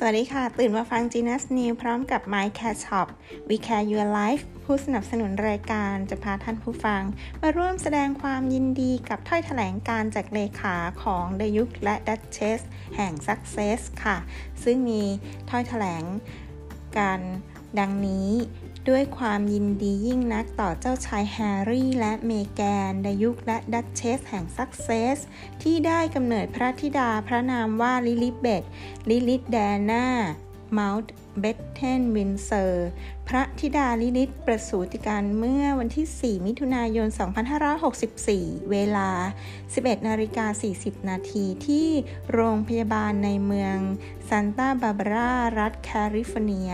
สวัสดีค่ะ ตื่นมาฟัง Genius New พร้อมกับ My Cat Shop We Care Your Life ผู้สนับสนุนรายการจะพาท่านผู้ฟัง มาร่วมแสดงความยินดีกับถ้อยแถลงการจากเลขาของเดยุคและดัชเชสแห่ง Success ค่ะ ซึ่งมีถ้อยแถลงการดังนี้ ด้วยความยินดียิ่งนักต่อเจ้าชายแฮร์รี่และเมแกนดยุคและดัชเชสแห่งซักเซส ที่ได้กำเนิดพระธิดาพระนามว่าลิลิเบตลิลี่ไดอาน่าเมานต์ แบตเทนวินด์เซอร์ พระธิดาลิลี่ประสูติการเมื่อวันที่ 4 มิถุนายน 2564 เวลา 11นาฬิกา40 นาทีที่โรงพยาบาลในเมืองซานตาบาร์บารารัฐแคลิฟอร์เนีย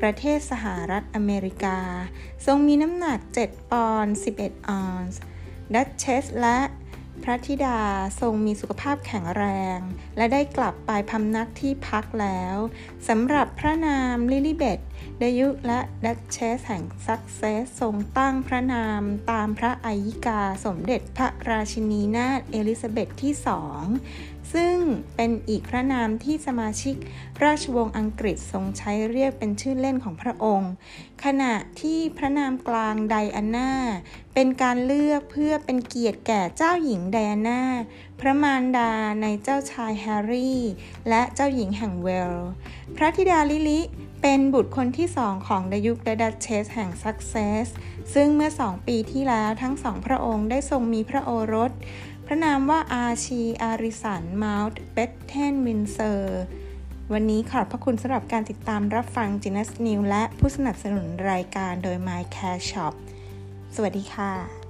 ประเทศสหรัฐอเมริกา ทรงมีน้ำหนัก 7 ปอนด์11 ออนซ์ดัชเชสและ พระธิดาทรงมีสุขภาพแข็งแรง และได้กลับไปพำนักที่พักแล้วสำหรับพระนามลิลิเบตดยุคและดัชเชสแห่งซัสเซกซ์ทรงตั้งพระนามตามพระอายิกาสมเด็จพระราชินีนาถเอลิซาเบธที่สอง ซึ่งเป็นอีกพระนามที่สมาชิกราชวงศ์อังกฤษทรงใช้เรียกเป็นชื่อเล่นของพระองค์ ขณะที่พระนามกลางไดอาน่าเป็นการเลือกเพื่อเป็นเกียรติแก่เจ้าหญิงไดอาน่าพระมารดาในเจ้าชายแฮร์รี่ และเจ้าหญิงแห่งเวลส์ พระธิดาลิลี่เป็นบุตรคนที่สองของดยุคและดัชเชสแห่งซัสเซกซ์ซึ่งเมื่อสองปีที่แล้วทั้งสองพระองค์ได้ทรงมีพระโอรส พระนามว่าอาร์ชีแฮร์ริสันเมานต์แบตเทนวินด์เซอร์วันนี้ขอบพระคุณสำหรับการติดตามรับฟังจินัสนิวและผู้สนับสนุนรายการโดย My Care Shop สวัสดีค่ะ